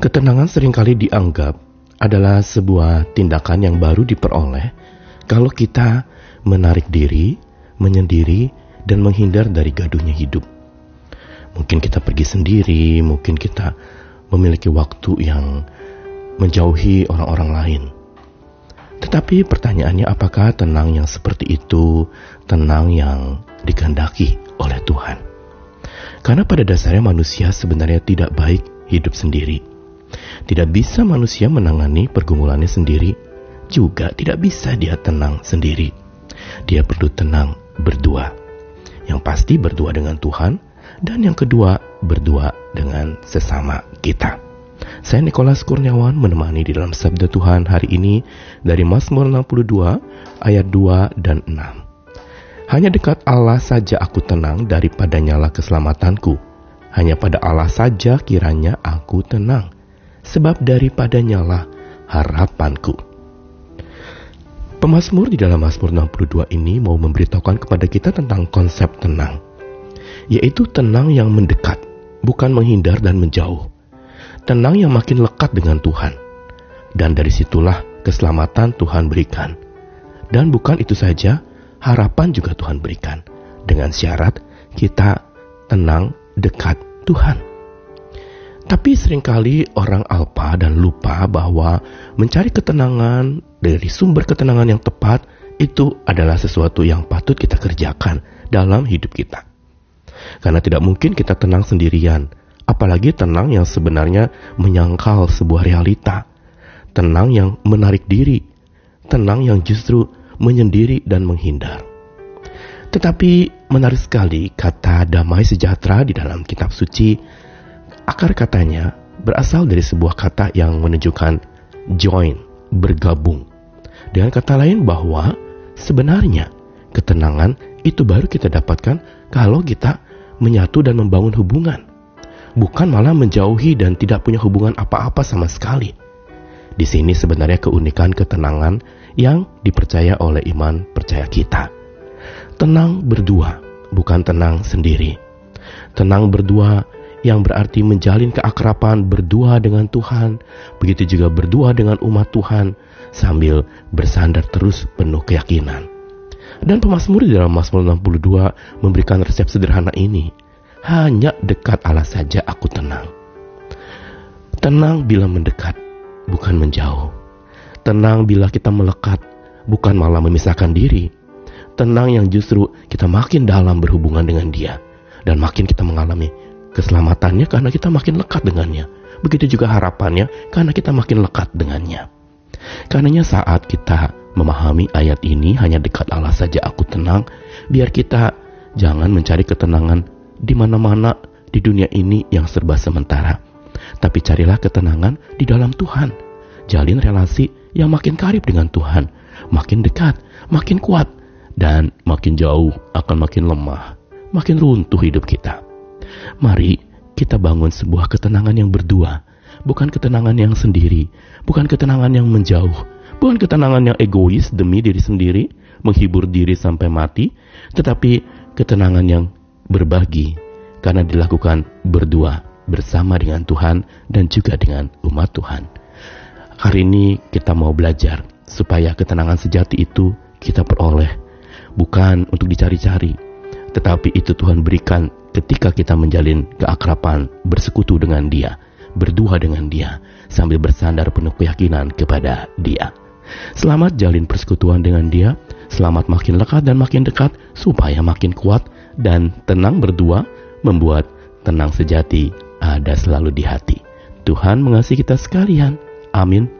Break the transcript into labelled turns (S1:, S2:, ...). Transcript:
S1: Ketenangan sering kali dianggap adalah sebuah tindakan yang baru diperoleh kalau kita menarik diri, menyendiri, dan menghindar dari gaduhnya hidup. Mungkin kita pergi sendiri, mungkin kita memiliki waktu yang menjauhi orang-orang lain. Tetapi pertanyaannya apakah tenang yang seperti itu tenang yang dikehendaki oleh Tuhan? Karena pada dasarnya manusia sebenarnya tidak baik hidup sendiri. Tidak bisa manusia menangani pergumulannya sendiri, juga tidak bisa dia tenang sendiri. Dia perlu tenang berdua. Yang pasti berdua dengan Tuhan, dan yang kedua berdua dengan sesama kita. Saya Nikolas Kurniawan menemani di dalam Sabda Tuhan hari ini dari Mazmur 62 ayat 2 dan 6. Hanya dekat Allah saja aku tenang daripada nyala keselamatanku. Hanya pada Allah saja kiranya aku tenang sebab daripadanya lah harapanku. Pemasmur di dalam Mazmur 62 ini mau memberitahukan kepada kita tentang konsep tenang, yaitu tenang yang mendekat, bukan menghindar dan menjauh. Tenang yang makin lekat dengan Tuhan. Dan dari situlah keselamatan Tuhan berikan. Dan bukan itu saja, harapan juga Tuhan berikan. Dengan syarat kita tenang dekat Tuhan. Tapi sering kali orang alpa dan lupa bahwa mencari ketenangan dari sumber ketenangan yang tepat itu adalah sesuatu yang patut kita kerjakan dalam hidup kita. Karena tidak mungkin kita tenang sendirian, apalagi tenang yang sebenarnya menyangkal sebuah realita, tenang yang menarik diri, tenang yang justru menyendiri dan menghindar. Tetapi menarik sekali kata damai sejahtera di dalam kitab suci Akar katanya berasal dari sebuah kata yang menunjukkan join, bergabung. Dengan kata lain bahwa sebenarnya ketenangan itu baru kita dapatkan kalau kita menyatu dan membangun hubungan. Bukan malah menjauhi dan tidak punya hubungan apa-apa sama sekali. Di sini sebenarnya keunikan ketenangan yang dipercaya oleh iman percaya kita. Tenang berdua, bukan tenang sendiri. Tenang berdua yang berarti menjalin keakraban berdua dengan Tuhan, begitu juga berdua dengan umat Tuhan sambil bersandar terus penuh keyakinan. Dan pemazmur di dalam Mazmur 62 memberikan resep sederhana ini. Hanya dekat Allah saja aku tenang. Tenang bila mendekat, bukan menjauh. Tenang bila kita melekat, bukan malah memisahkan diri. Tenang yang justru kita makin dalam berhubungan dengan dia. Dan makin kita mengalami keselamatannya karena kita makin lekat dengannya. Begitu juga harapannya karena kita makin lekat dengannya. Karenanya saat kita memahami ayat ini hanya dekat Allah saja aku tenang, biar kita jangan mencari ketenangan di mana-mana di dunia ini yang serba sementara. Tapi carilah ketenangan di dalam Tuhan. Jalin relasi yang makin karib dengan Tuhan, makin dekat, makin kuat, dan makin jauh akan makin lemah, makin runtuh hidup kita. Mari kita bangun sebuah ketenangan yang berdua, bukan ketenangan yang sendiri, bukan ketenangan yang menjauh, bukan ketenangan yang egois demi diri sendiri, menghibur diri sampai mati, tetapi ketenangan yang berbagi karena dilakukan berdua bersama dengan Tuhan dan juga dengan umat Tuhan. Hari ini kita mau belajar supaya ketenangan sejati itu kita peroleh, bukan untuk dicari-cari, tetapi itu Tuhan berikan ketika kita menjalin keakraban bersekutu dengan Dia, berdua dengan Dia, sambil bersandar penuh keyakinan kepada Dia. Selamat jalin persekutuan dengan Dia, selamat makin lekat dan makin dekat, supaya makin kuat dan tenang berdua, membuat tenang sejati ada selalu di hati. Tuhan mengasihi kita sekalian. Amin.